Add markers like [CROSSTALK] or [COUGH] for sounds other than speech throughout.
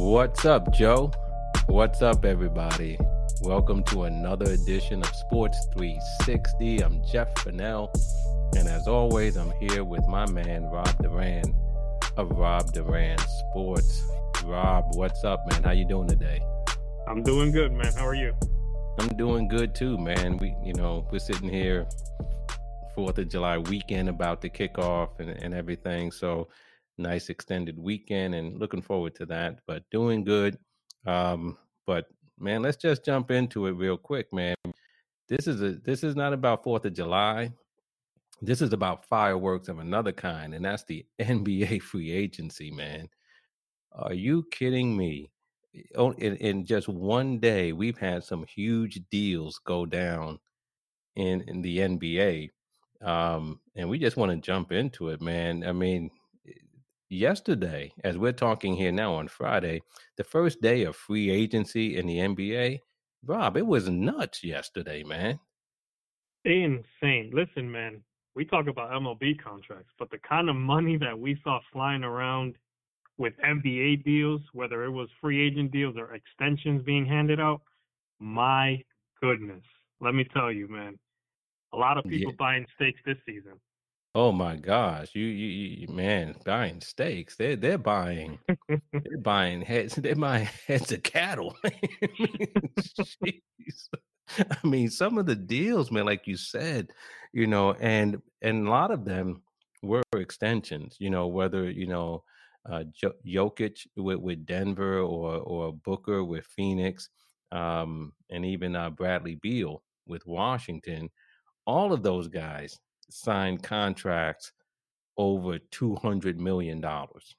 What's up, Joe? What's up, everybody? Welcome to another edition of Sports 360. I'm Jeff Fennell, and as always, I'm here with my man Rob Duran of Rob Duran Sports. Rob, what's up, man? How you doing today? I'm doing good, man. How are you? I'm doing good too, man. We, you know, we're sitting here Fourth of July weekend about to kick off and, and everything. So nice extended weekend and looking forward to that. But doing good. Um, but man, let's just jump into it real quick, man. This is a this is not about Fourth of July. This is about fireworks of another kind, and that's the [LAUGHS] NBA free agency, man. Are you kidding me? Oh, in, in just one day, we've had some huge deals go down in in the NBA, um, and we just want to jump into it, man. I mean, yesterday, as we're talking here now on Friday, the first day of free agency in the NBA, Rob, it was nuts yesterday, man. Insane. Listen, man, we talk about MLB contracts, but the kind of money that we saw flying around with NBA deals, whether it was free agent deals or extensions being handed out, my goodness. Let me tell you, man. A lot of people yeah. buying stakes this season. Oh my gosh, you, you, you man, buying steaks. They're they're buying they're [LAUGHS] buying heads. They're buying [LAUGHS] heads of cattle. [LAUGHS] I mean, some of the deals, man, like you said, you know, and and a lot of them were extensions. You know, whether you know, uh, Jokic with with Denver or or Booker with Phoenix, um, and even uh, Bradley Beal with Washington. All of those guys signed contracts over two hundred million dollars.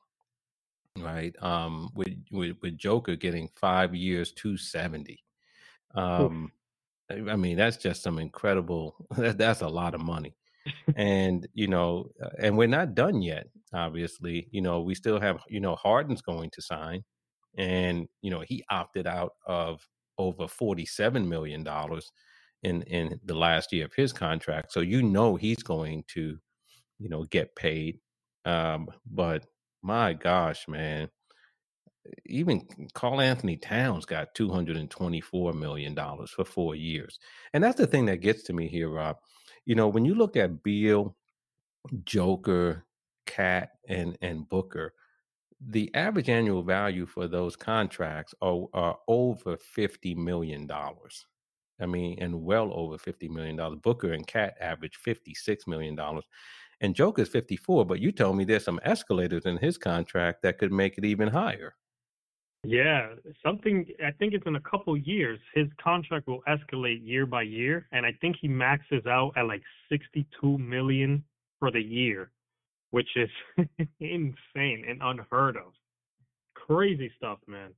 Right, um, with, with with Joker getting five years, two seventy. Um, I mean, that's just some incredible. [LAUGHS] That's a lot of money, and you know, uh, and we're not done yet. Obviously, you know, we still have you know Harden's going to sign, and you know he opted out of over forty seven million dollars in in the last year of his contract. So you know he's going to, you know, get paid. Um, but my gosh, man, even Karl-Anthony Towns got two hundred and twenty four million dollars for four years, and that's the thing that gets to me here, Rob. You know, when you look at Beal, Joker, KAT, and and Booker, the average annual value for those contracts are, are over fifty million dollars. I mean, and well over $50 million. Booker and KAT average $56 million. And Joker's 54, but you told me there's some escalators in his contract that could make it even higher. Yeah, something I think it's in a couple years his contract will escalate year by year and I think he maxes out at like 62 million for the year, which is [LAUGHS] insane and unheard of. Crazy stuff, man.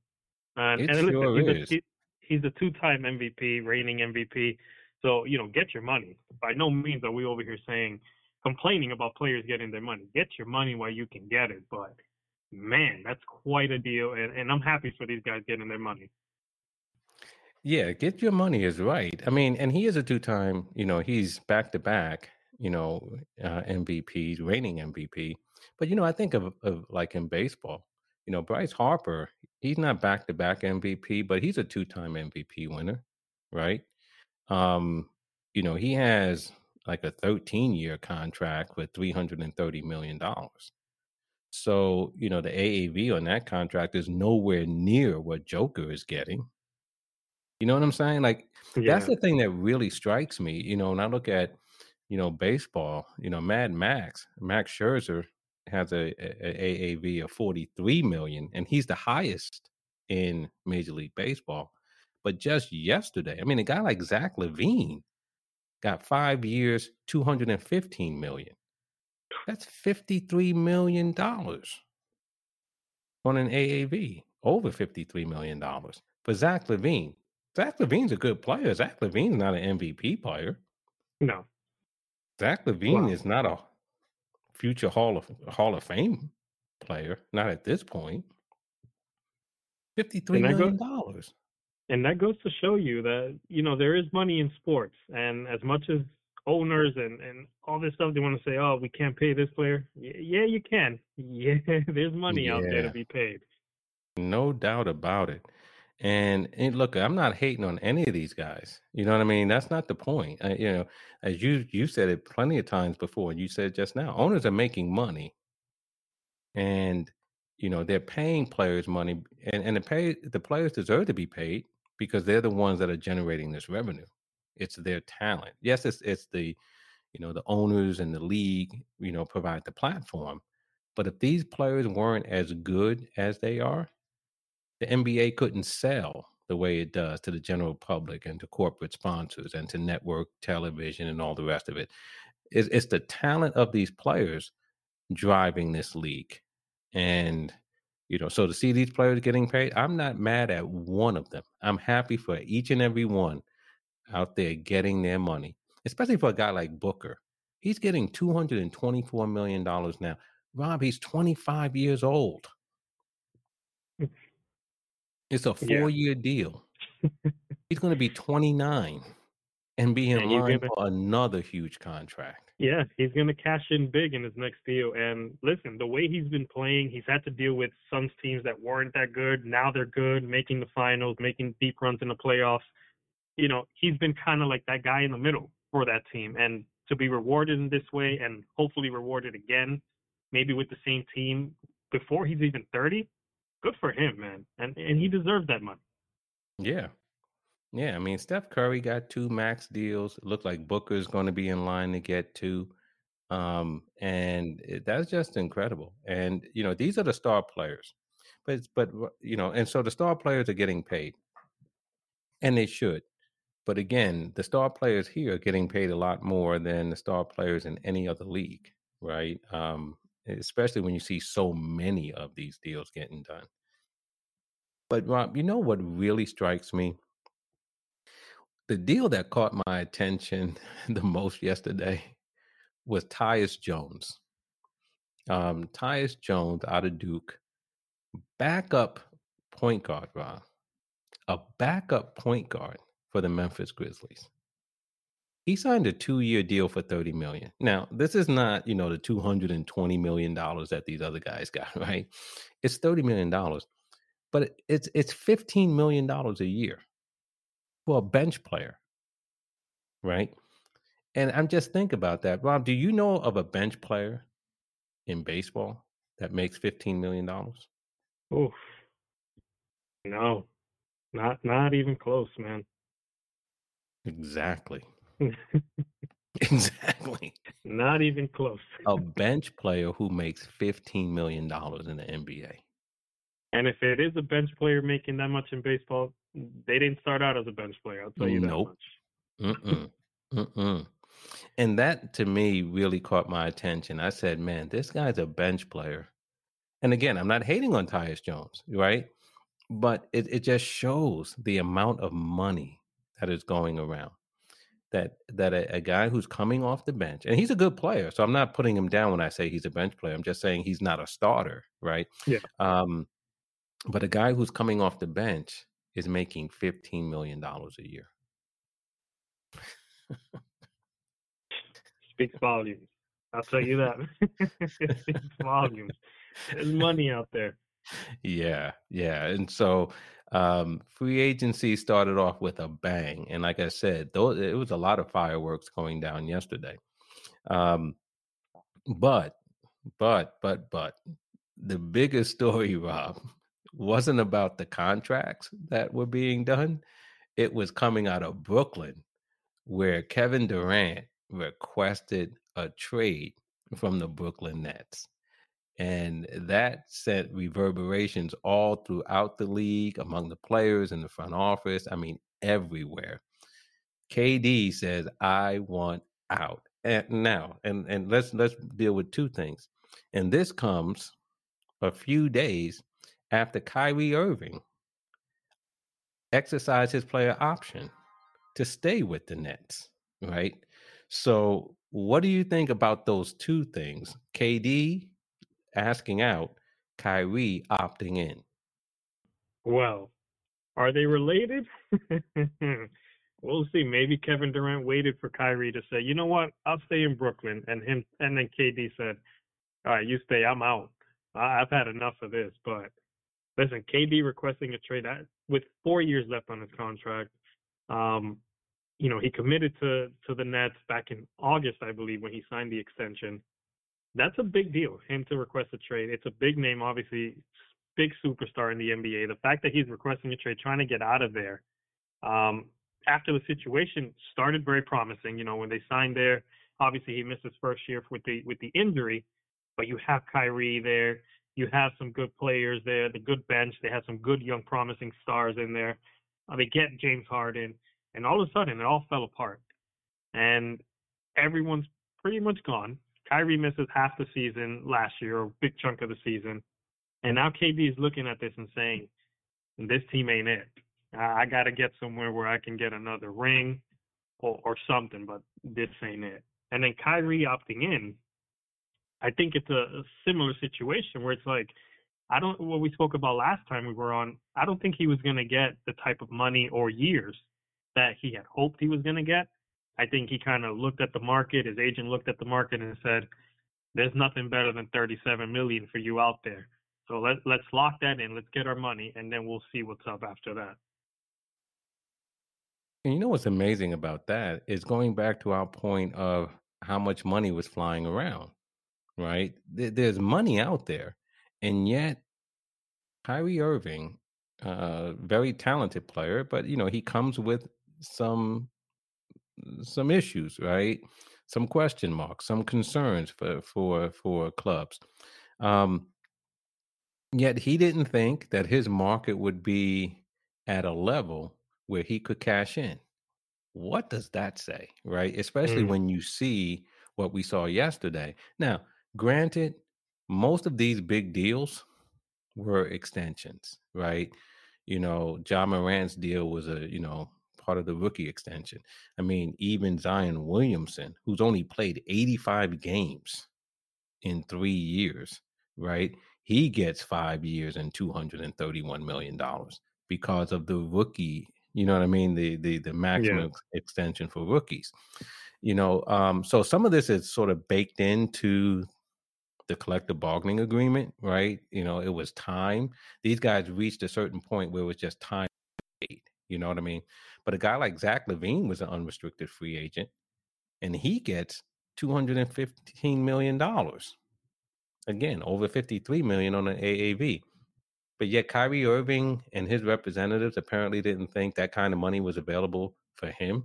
And, it and sure listen, is he's a two-time MVP, reigning MVP. So you know, get your money. By no means are we over here saying complaining about players getting their money. Get your money while you can get it. But man, that's quite a deal, and, and I'm happy for these guys getting their money. Yeah, get your money is right. I mean, and he is a two-time. You know, he's back-to-back. You know, uh, MVP, reigning MVP. But you know, I think of, of like in baseball. You know, Bryce Harper, he's not back to back MVP, but he's a two time MVP winner, right? Um, you know, he has like a 13 year contract with $330 million. So, you know, the AAV on that contract is nowhere near what Joker is getting. You know what I'm saying? Like, yeah. that's the thing that really strikes me. You know, when I look at, you know, baseball, you know, Mad Max, Max Scherzer has a, a, AAV of 43 million, and he's the highest in Major League Baseball. But just yesterday, I mean, a guy like Zach LaVine got five years, 215 million. That's 53 million dollars on an AAV, over 53 million dollars for Zach LaVine. Zach LaVine's a good player. Zach LaVine's not an MVP player. No. Zach LaVine wow. is not a future Hall of Hall of Fame player. Not at this point. Fifty-three million dollars. And that goes to show you that you know there is money in sports, and as much as owners and and all this stuff they want to say, oh, we can't pay this player. Yeah, you can. [LAUGHS] Yeah, there's money yeah. out there to be paid. No doubt about it. And, and look, I'm not hating on any of these guys. You know what I mean? That's not the point. Uh, you know, as you you said it plenty of times before, and you said just now, owners are making money, and you know they're paying players money, and and the pay the players deserve to be paid because they're the ones that are generating this revenue. It's their talent. Yes, it's it's the you know the owners and the league you know provide the platform, but if these players weren't as good as they are, the NBA couldn't sell the way it does to the general public and to corporate sponsors and to network television and all the rest of it. It's, it's the talent of these players driving this league. And, you know, so to see these players getting paid, I'm not mad at one of them. I'm happy for each and every one out there getting their money, especially for a guy like Booker. He's getting $224 million now. Rob, he's 25 years old. It's a four year deal. [LAUGHS] He's going to be 29 and be in And line gonna- for another huge contract. Yeah, he's going to cash in big in his next deal. And listen, the way he's been playing, he's had to deal with Suns teams that weren't that good. Now they're good, making the finals, making deep runs in the playoffs. You know, he's been kind of like that guy in the middle for that team. And to be rewarded in this way and hopefully rewarded again, maybe with the same team before he's even 30, good for him, man. And and he deserves that money. Yeah. Yeah. I mean, Steph Curry got two max deals. It looked like Booker's going to be in line to get two. Um, and it, that's just incredible. And, you know, these are the star players. But, but, you know, and so the star players are getting paid and they should. But again, the star players here are getting paid a lot more than the star players in any other league, right? Um, especially when you see so many of these deals getting done. But Rob, you know what really strikes me? The deal that caught my attention [LAUGHS] the most yesterday was Tyus Jones. Um, Tyus Jones out of Duke, backup point guard, Rob. A backup point guard for the Memphis Grizzlies. He signed a two-year deal for 30 million. Now, this is not, you know, the 220 million dollars that these other guys got, [LAUGHS] right? It's 30 million dollars. But it's it's 15 million dollars a year for a bench player, right? And I'm just think about that. Rob, do you know of a bench player in baseball that makes 15 million dollars? oh No. Not not even close, man. Exactly. [LAUGHS] Exactly. Not even close. [LAUGHS] A bench player who makes 15 million dollars in the NBA. And if it is a bench player making that much in baseball, they didn't start out as a bench player. I'll tell you Nope. that much. Mm-mm. Mm-mm. And that to me really caught my attention. I said, man, this guy's a bench player. And again, I'm not hating on Tyus Jones, right? But it, it just shows the amount of money that is going around. That that a, a guy who's coming off the bench, and he's a good player. So I'm not putting him down when I say he's a bench player. I'm just saying he's not a starter, right? Yeah. Um, but a guy who's coming off the bench is making $15 million a year. Speaks volumes. I'll tell you that. [LAUGHS] speaks volumes. There's money out there. Yeah, yeah. And so um free agency started off with a bang. And like I said, though it was a lot of fireworks going down yesterday. Um but but but but the biggest story, [LAUGHS] Rob, wasn't about the contracts that were being done. It was coming out of Brooklyn, where Kevin Durant requested a trade from the Brooklyn Nets. And that sent reverberations all throughout the league, among the players in the front office. I mean, everywhere. KD says, I want out. And now, and, and let's let's deal with two things. And this comes a few days after Kyrie Irving exercised his player option to stay with the Nets, right? So, what do you think about those two things? KD asking out, Kyrie opting in. Well, are they related? [LAUGHS] we'll see. Maybe Kevin Durant waited for Kyrie to say, you know what, I'll stay in Brooklyn, and him, and then KD said, all right, you stay, I'm out. I, I've had enough of this. But listen, KD requesting a trade at, with four years left on his contract. Um, you know, he committed to to the Nets back in August, I believe, when he signed the extension. That's a big deal, him to request a trade. It's a big name, obviously, big superstar in the NBA. The fact that he's requesting a trade, trying to get out of there, um, after the situation started very promising. You know, when they signed there, obviously he missed his first year with the with the injury, but you have Kyrie there. You have some good players there, the good bench. They have some good young promising stars in there. Uh, they get James Harden, and all of a sudden it all fell apart, and everyone's pretty much gone. Kyrie misses half the season last year, or a big chunk of the season, and now KD is looking at this and saying, "This team ain't it. I, got to get somewhere where I can get another ring or, or something, but this ain't it." And then Kyrie opting in I think it's a, a similar situation where it's like, I don't, what we spoke about last time we were on, I don't think he was going to get the type of money or years that he had hoped he was going to get. I think he kind of looked at the market, his agent looked at the market and said, there's nothing better than 37 million for you out there. So let, let's lock that in. Let's get our money and then we'll see what's up after that. And you know what's amazing about that is going back to our point of how much money was flying around right? There's money out there, and yet Kyrie Irving, uh, very talented player, but you know he comes with some some issues, right? Some question marks, some concerns for for for clubs. Um, yet he didn't think that his market would be at a level where he could cash in. What does that say, right? Especially mm. when you see what we saw yesterday. Now, Granted, most of these big deals were extensions, right? You know, Ja Morant's deal was a, you know, part of the rookie extension. I mean, even Zion Williamson, who's only played 85 games in three years, right? He gets five years and $231 million because of the rookie, you know what I mean? The the the maximum yeah. extension for rookies. You know, um, so some of this is sort of baked into the collective bargaining agreement, right? You know, it was time. These guys reached a certain point where it was just time. You know what I mean? But a guy like Zach LaVine was an unrestricted free agent, and he gets two hundred and fifteen million dollars. Again, over fifty-three million on an AAV. But yet Kyrie Irving and his representatives apparently didn't think that kind of money was available for him.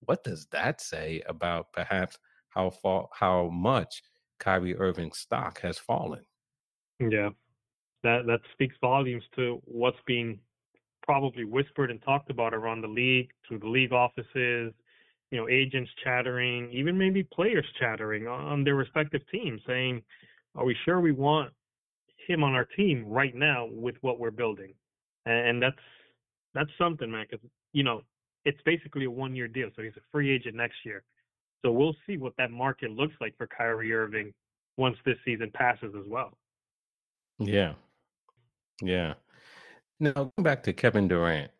What does that say about perhaps how far how much Kyrie Irving's stock has fallen. Yeah, that that speaks volumes to what's being probably whispered and talked about around the league through the league offices, you know, agents chattering, even maybe players chattering on their respective teams, saying, "Are we sure we want him on our team right now with what we're building?" And that's that's something, man, because you know it's basically a one-year deal, so he's a free agent next year. So we'll see what that market looks like for Kyrie Irving once this season passes as well. Yeah. Yeah. Now, going back to Kevin Durant,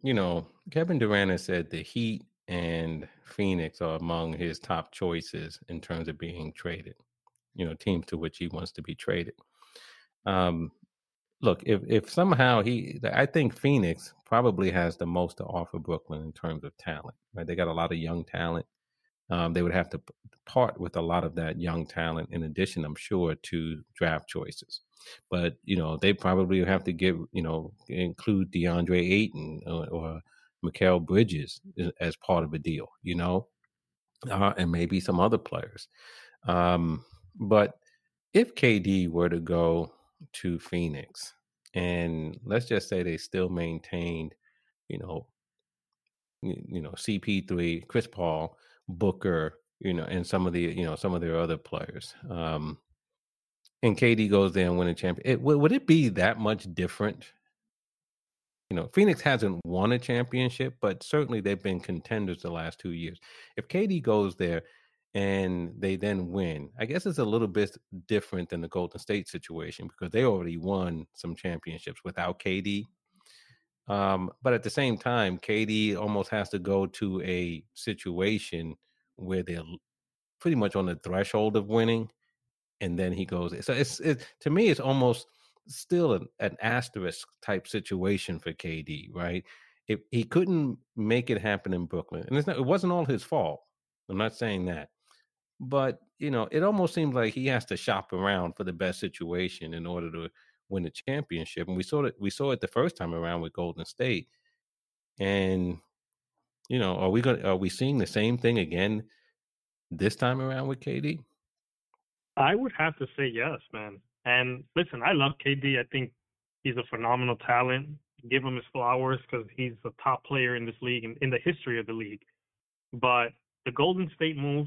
you know, Kevin Durant has said the Heat and Phoenix are among his top choices in terms of being traded, you know, teams to which he wants to be traded. Um, look, if if somehow he, I think Phoenix probably has the most to offer Brooklyn in terms of talent. Right, they got a lot of young talent um, they would have to part with a lot of that young talent in addition i'm sure to draft choices but you know they probably have to give you know include deandre ayton or, or Mikal bridges as part of a deal you know uh, and maybe some other players um, but if kd were to go to phoenix and let's just say they still maintained you know you know cp3 chris paul Booker, you know, and some of the you know some of their other players. Um, and KD goes there and win a champion. Would it be that much different? You know, Phoenix hasn't won a championship, but certainly they've been contenders the last two years. If KD goes there and they then win, I guess it's a little bit different than the Golden State situation because they already won some championships without KD. Um, but at the same time, KD almost has to go to a situation where they're pretty much on the threshold of winning, and then he goes. So it's it, to me, it's almost still an, an asterisk type situation for KD, right? If he couldn't make it happen in Brooklyn, and it's not, it wasn't all his fault. I'm not saying that, but you know, it almost seems like he has to shop around for the best situation in order to win the championship. And we saw it. We saw it the first time around with Golden State, and you know, are we going? Are we seeing the same thing again this time around with KD? I would have to say yes, man. And listen, I love KD. I think he's a phenomenal talent. Give him his flowers because he's the top player in this league and in the history of the league. But the Golden State move,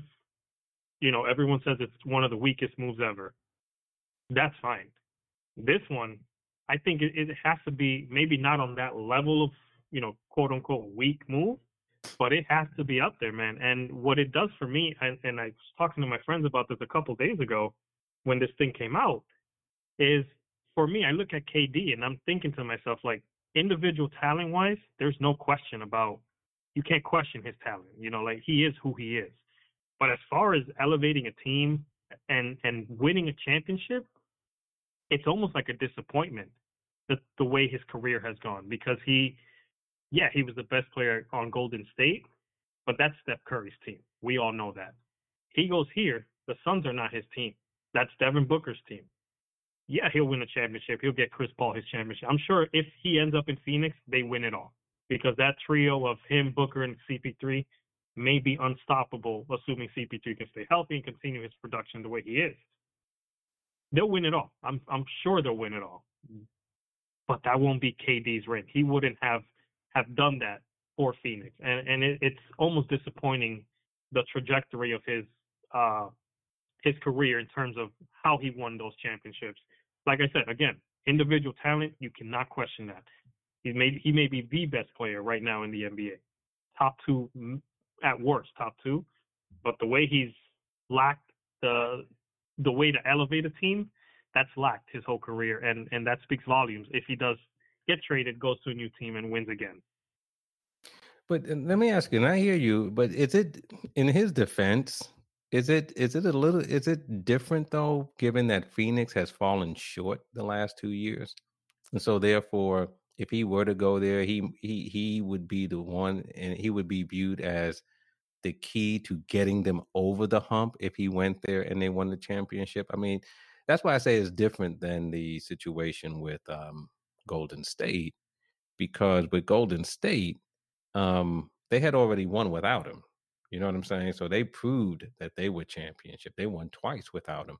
you know, everyone says it's one of the weakest moves ever. That's fine. This one, I think it, it has to be maybe not on that level of, you know, quote unquote weak move, but it has to be up there, man. And what it does for me, and, and I was talking to my friends about this a couple days ago when this thing came out, is for me, I look at KD and I'm thinking to myself, like, individual talent wise, there's no question about, you can't question his talent. You know, like, he is who he is. But as far as elevating a team and, and winning a championship, it's almost like a disappointment the, the way his career has gone because he, yeah, he was the best player on Golden State, but that's Steph Curry's team. We all know that. He goes here, the Suns are not his team. That's Devin Booker's team. Yeah, he'll win a championship. He'll get Chris Paul his championship. I'm sure if he ends up in Phoenix, they win it all because that trio of him, Booker, and CP3 may be unstoppable, assuming CP3 can stay healthy and continue his production the way he is. They'll win it all. I'm I'm sure they'll win it all. But that won't be KD's ring. He wouldn't have have done that for Phoenix, and and it, it's almost disappointing the trajectory of his uh his career in terms of how he won those championships. Like I said, again, individual talent you cannot question that. He may he may be the best player right now in the NBA, top two at worst, top two. But the way he's lacked the the way to elevate a team, that's lacked his whole career, and and that speaks volumes. If he does get traded, goes to a new team, and wins again. But let me ask you, and I hear you, but is it in his defense? Is it is it a little is it different though, given that Phoenix has fallen short the last two years, and so therefore, if he were to go there, he he he would be the one, and he would be viewed as the key to getting them over the hump if he went there and they won the championship. I mean, that's why I say it's different than the situation with um, Golden State, because with Golden State, um, they had already won without him. You know what I'm saying? So they proved that they were championship. They won twice without him.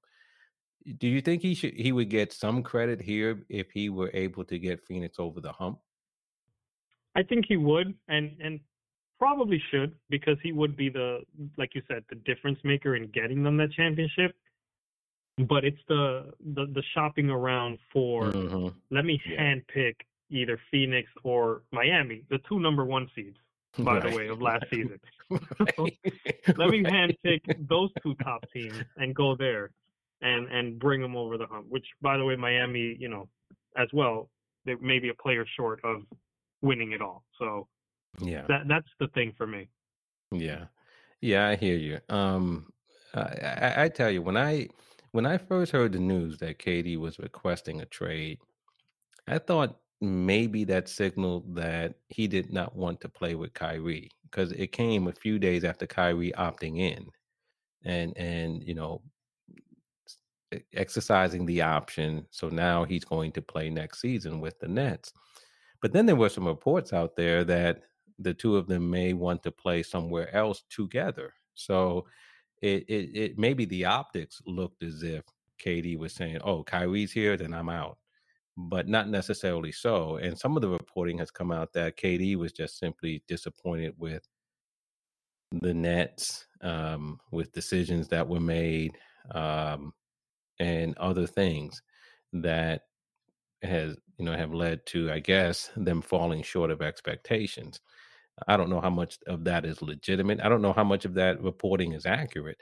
Do you think he should he would get some credit here if he were able to get Phoenix over the hump? I think he would, and and probably should because he would be the like you said the difference maker in getting them that championship but it's the the, the shopping around for mm-hmm. let me yeah. handpick either Phoenix or Miami, the two number one seeds, by right. the way, of last season. [LAUGHS] let me handpick those two top teams and go there and and bring them over the hump. Which, by the way, Miami, you know, as well, they may be a player short of winning it all. So yeah, that that's the thing for me. Yeah, yeah, I hear you. Um, I, I tell you when I when I first heard the news that KD was requesting a trade, I thought maybe that signaled that he did not want to play with Kyrie because it came a few days after Kyrie opting in and and you know exercising the option so now he's going to play next season with the Nets. But then there were some reports out there that the two of them may want to play somewhere else together. So it it, it maybe the optics looked as if KD was saying, "Oh, Kyrie's here, then I'm out," but not necessarily so. And some of the reporting has come out that KD was just simply disappointed with the Nets, um, with decisions that were made, um, and other things that has you know have led to, I guess, them falling short of expectations. I don't know how much of that is legitimate. I don't know how much of that reporting is accurate,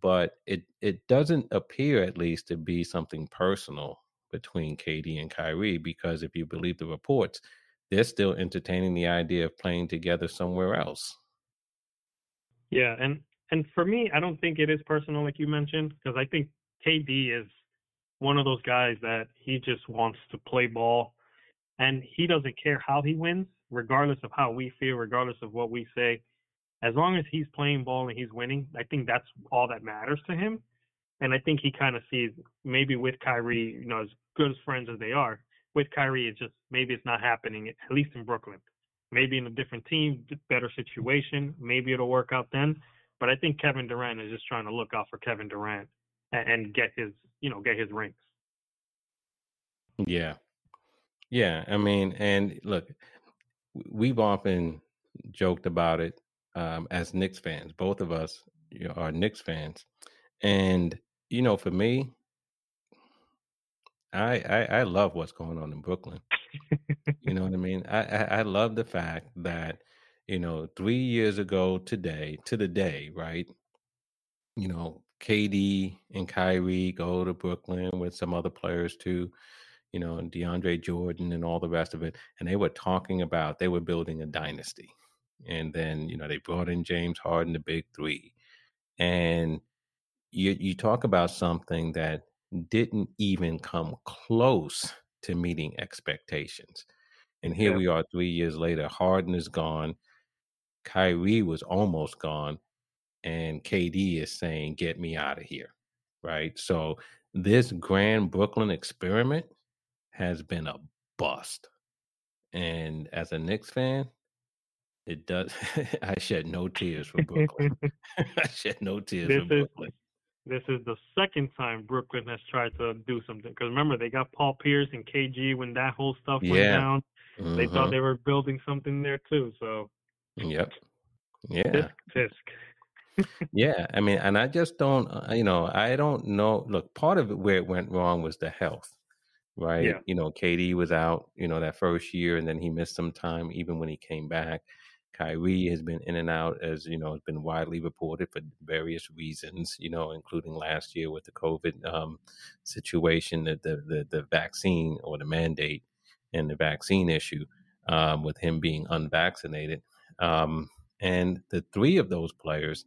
but it it doesn't appear at least to be something personal between KD and Kyrie because if you believe the reports, they're still entertaining the idea of playing together somewhere else. Yeah, and and for me, I don't think it is personal like you mentioned because I think KD is one of those guys that he just wants to play ball and he doesn't care how he wins, regardless of how we feel, regardless of what we say. As long as he's playing ball and he's winning, I think that's all that matters to him. And I think he kind of sees maybe with Kyrie, you know, as good as friends as they are, with Kyrie, it's just maybe it's not happening, at least in Brooklyn. Maybe in a different team, better situation, maybe it'll work out then. But I think Kevin Durant is just trying to look out for Kevin Durant and, and get his, you know, get his rings. Yeah. Yeah. I mean, and look, we've often joked about it um, as Knicks fans. Both of us you know, are Knicks fans. And, you know, for me, I, I, I love what's going on in Brooklyn. you know what I mean? I, I, I love the fact that, you know, three years ago today, to the day, right? You know, KD and Kyrie go to Brooklyn with some other players too, you know, and DeAndre Jordan and all the rest of it. And they were talking about they were building a dynasty. And then, you know, they brought in James Harden, the big three. And you you talk about something that didn't even come close to meeting expectations. And here yeah. we are three years later. Harden is gone. Kyrie was almost gone. And KD is saying, get me out of here. Right. So this grand Brooklyn experiment has been a bust. And as a Knicks fan, it does. [LAUGHS] I shed no tears for Brooklyn. [LAUGHS] [LAUGHS] I shed no tears this for is, Brooklyn. This is the second time Brooklyn has tried to do something. Because remember, they got Paul Pierce and KG when that whole stuff went down. Mm-hmm. They thought mm-hmm. they were building something there too. So. Yep. Yeah. Tisk. yeah, I mean, and I just don't, uh, you know, I don't know. Look, part of it where it went wrong was the health, right? Yeah. You know, KD was out, you know, that first year, and then he missed some time even when he came back. Kyrie has been in and out, as you know, has been widely reported for various reasons. You know, including last year with the COVID um, situation, the, the, the the vaccine or the mandate and the vaccine issue, um, with him being unvaccinated, um, and the three of those players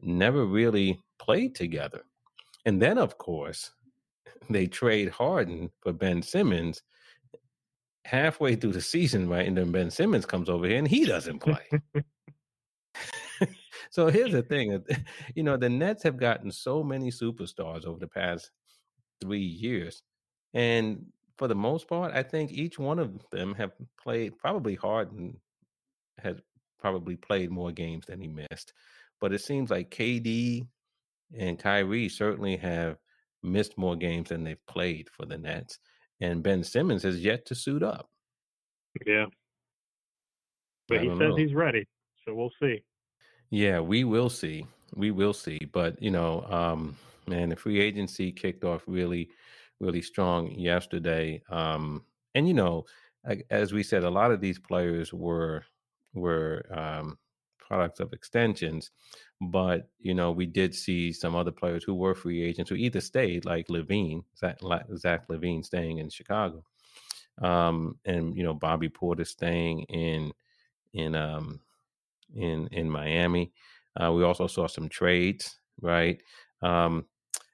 never really played together. And then, of course, they trade Harden for Ben Simmons halfway through the season, right? And then Ben Simmons comes over here and he doesn't play. [LAUGHS] so here's the thing uh, [LAUGHS] you know, the Nets have gotten so many superstars over the past three years. And for the most part, I think each one of them have played probably Harden has probably played more games than he missed. But it seems like KD and Kyrie certainly have missed more games than they've played for the Nets and Ben Simmons has yet to suit up. Yeah. But he says know. he's ready. So we'll see. Yeah, we will see. We will see. But, you know, um, man, the free agency kicked off really, really strong yesterday. Um, and, you know, as we said, a lot of these players were were um, products of extensions. But you know, we did see some other players who were free agents who either stayed, like LaVine, Zach, Zach LaVine, staying in Chicago, um, and you know, Bobby Portis staying in in um, in in Miami. Uh, we also saw some trades, right? Um,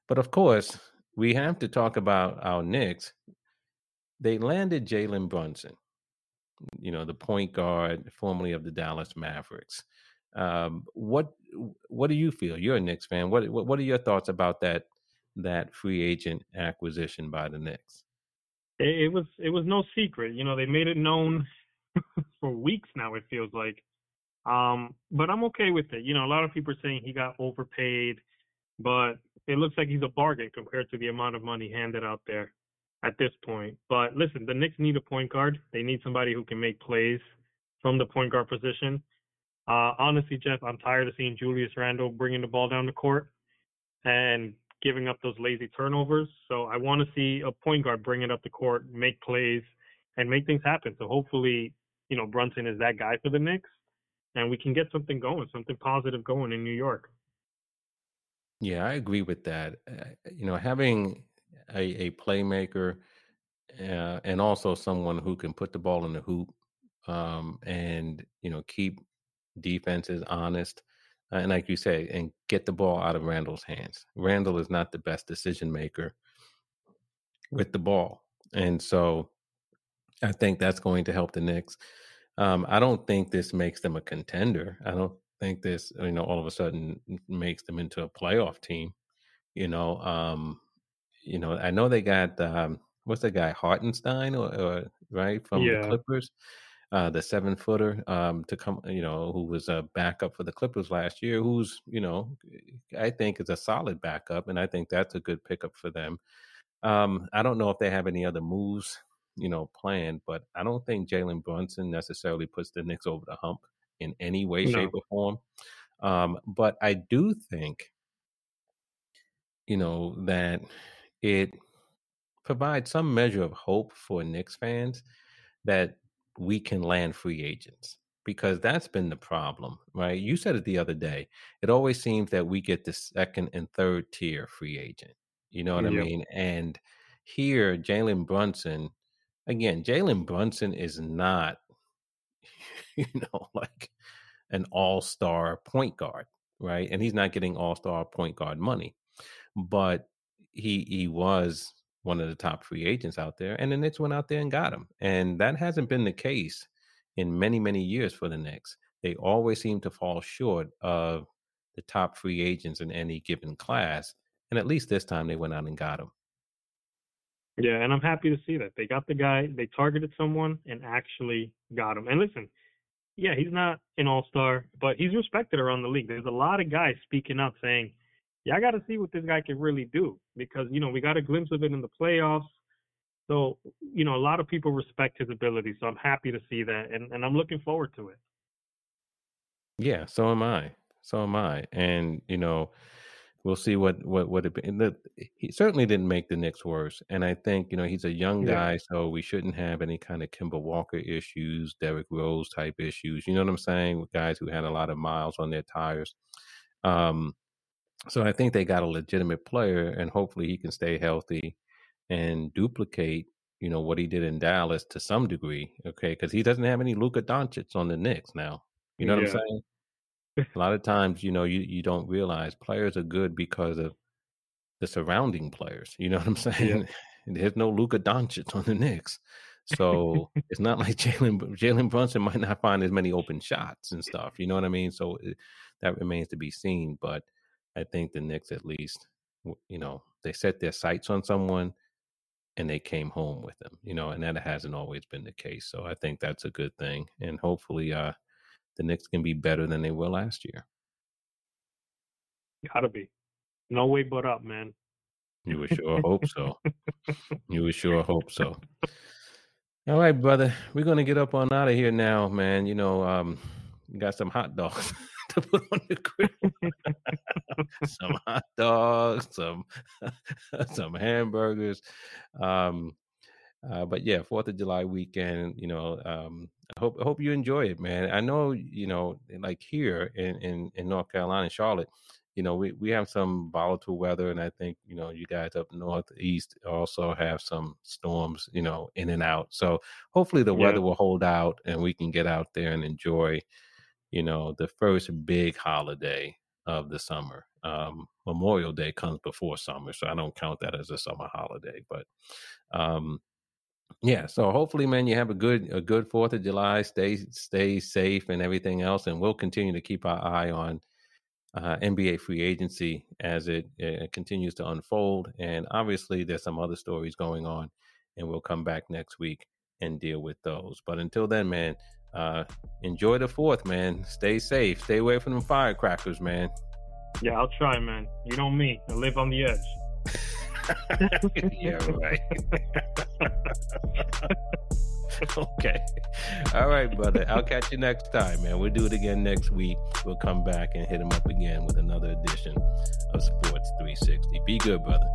but of course, we have to talk about our Knicks. They landed Jalen Brunson, you know, the point guard formerly of the Dallas Mavericks. Um, what what do you feel? You're a Knicks fan. What, what what are your thoughts about that that free agent acquisition by the Knicks? It, it was it was no secret. You know, they made it known [LAUGHS] for weeks now. It feels like, um, but I'm okay with it. You know, a lot of people are saying he got overpaid, but it looks like he's a bargain compared to the amount of money handed out there at this point. But listen, the Knicks need a point guard. They need somebody who can make plays from the point guard position. Uh, honestly, Jeff, I'm tired of seeing Julius Randle bringing the ball down the court and giving up those lazy turnovers. So I want to see a point guard bring it up the court, make plays, and make things happen. So hopefully, you know, Brunson is that guy for the Knicks, and we can get something going, something positive going in New York. Yeah, I agree with that. Uh, you know, having a, a playmaker uh, and also someone who can put the ball in the hoop um, and you know keep defense is honest, uh, and like you say, and get the ball out of Randle's hands. Randle is not the best decision maker with the ball. And so I think that's going to help the Knicks. Um, I don't think this makes them a contender. I don't think this, you know, all of a sudden makes them into a playoff team. You know, um, you know, I know they got um, what's the guy Hartenstein or, or right from the Clippers, uh, the seven footer um, to come, you know, who was a backup for the Clippers last year. Who's, you know, I think is a solid backup, and I think that's a good pickup for them. Um, I don't know if they have any other moves, you know, planned, but I don't think Jalen Brunson necessarily puts the Knicks over the hump in any way, shape, or form. Um, but I do think, you know, that it provides some measure of hope for Knicks fans that we can land free agents because that's been the problem, right? You said it the other day. It always seems that we get the second and third tier free agent. You know what I mean? And here, Jalen Brunson, again, Jalen Brunson is not, [LAUGHS] you know, like an all star point guard, right? And he's not getting all star point guard money, but he he was one of the top free agents out there, and the Knicks went out there and got him, and that hasn't been the case in many many years for the Knicks. They always seem to fall short of the top free agents in any given class, and at least this time they went out and got him. Yeah, and I'm happy to see that they got the guy. They targeted someone and actually got him. And listen, yeah, he's not an all star, but he's respected around the league. There's a lot of guys speaking up saying, "Yeah, I got to see what this guy can really do," because you know we got a glimpse of it in the playoffs. So you know a lot of people respect his ability. So I'm happy to see that, and and I'm looking forward to it. Yeah, so am I. So am I. And you know, we'll see what what what it. the- He certainly didn't make the Knicks worse, and I think you know he's a young Yeah. guy, so we shouldn't have any kind of Kemba Walker issues, Derrick Rose type issues. You know what I'm saying? With guys who had a lot of miles on their tires. Um, so I think they got a legitimate player, and hopefully he can stay healthy and duplicate. You know what he did in Dallas to some degree, okay? Because he doesn't have any Luka Doncic on the Knicks now. You know what I'm saying? [LAUGHS] a lot of times, you know, you, you don't realize players are good because of the surrounding players. You know what I'm saying? [LAUGHS] There's no Luka Doncic on the Knicks. So [LAUGHS] it's not like Jalen Jalen Brunson might not find as many open shots and stuff. You know what I mean? So it, that remains to be seen. But I think the Knicks, at least, you know, they set their sights on someone and they came home with them. You know, and that hasn't always been the case. So I think that's a good thing. And hopefully, uh, the Knicks can be better than they were last year. Gotta be. No way but up, man. You would sure hope so. [LAUGHS] You would sure hope so. All right, brother. We're gonna get up on out of here now, man. You know, um, got some hot dogs [LAUGHS] to put on the grill. [LAUGHS] some hot dogs, some [LAUGHS] some hamburgers. Um, uh, but yeah, Fourth of July weekend. You know, um, I hope I hope you enjoy it, man. I know you know, like here in in, in North Carolina, Charlotte. You know, we, we have some volatile weather, and I think you know you guys up northeast also have some storms, you know, in and out. So hopefully the Yeah. weather will hold out, and we can get out there and enjoy, you know, the first big holiday of the summer. Um, Memorial Day comes before summer, so I don't count that as a summer holiday. But um, yeah, so hopefully, man, you have a good a good Fourth of July. Stay stay safe and everything else, and we'll continue to keep our eye on uh, NBA free agency as it uh, continues to unfold. And obviously, there's some other stories going on, and we'll come back next week and deal with those. But until then, man, uh, enjoy the Fourth, man. Stay safe. Stay away from them firecrackers, man. Yeah, I'll try, man. You know me. I live on the edge. [LAUGHS] yeah, right. [LAUGHS] okay. All right, brother. I'll catch you next time, man. We'll do it again next week. We'll come back and hit him up again with another edition of Sports 360. Be good, brother.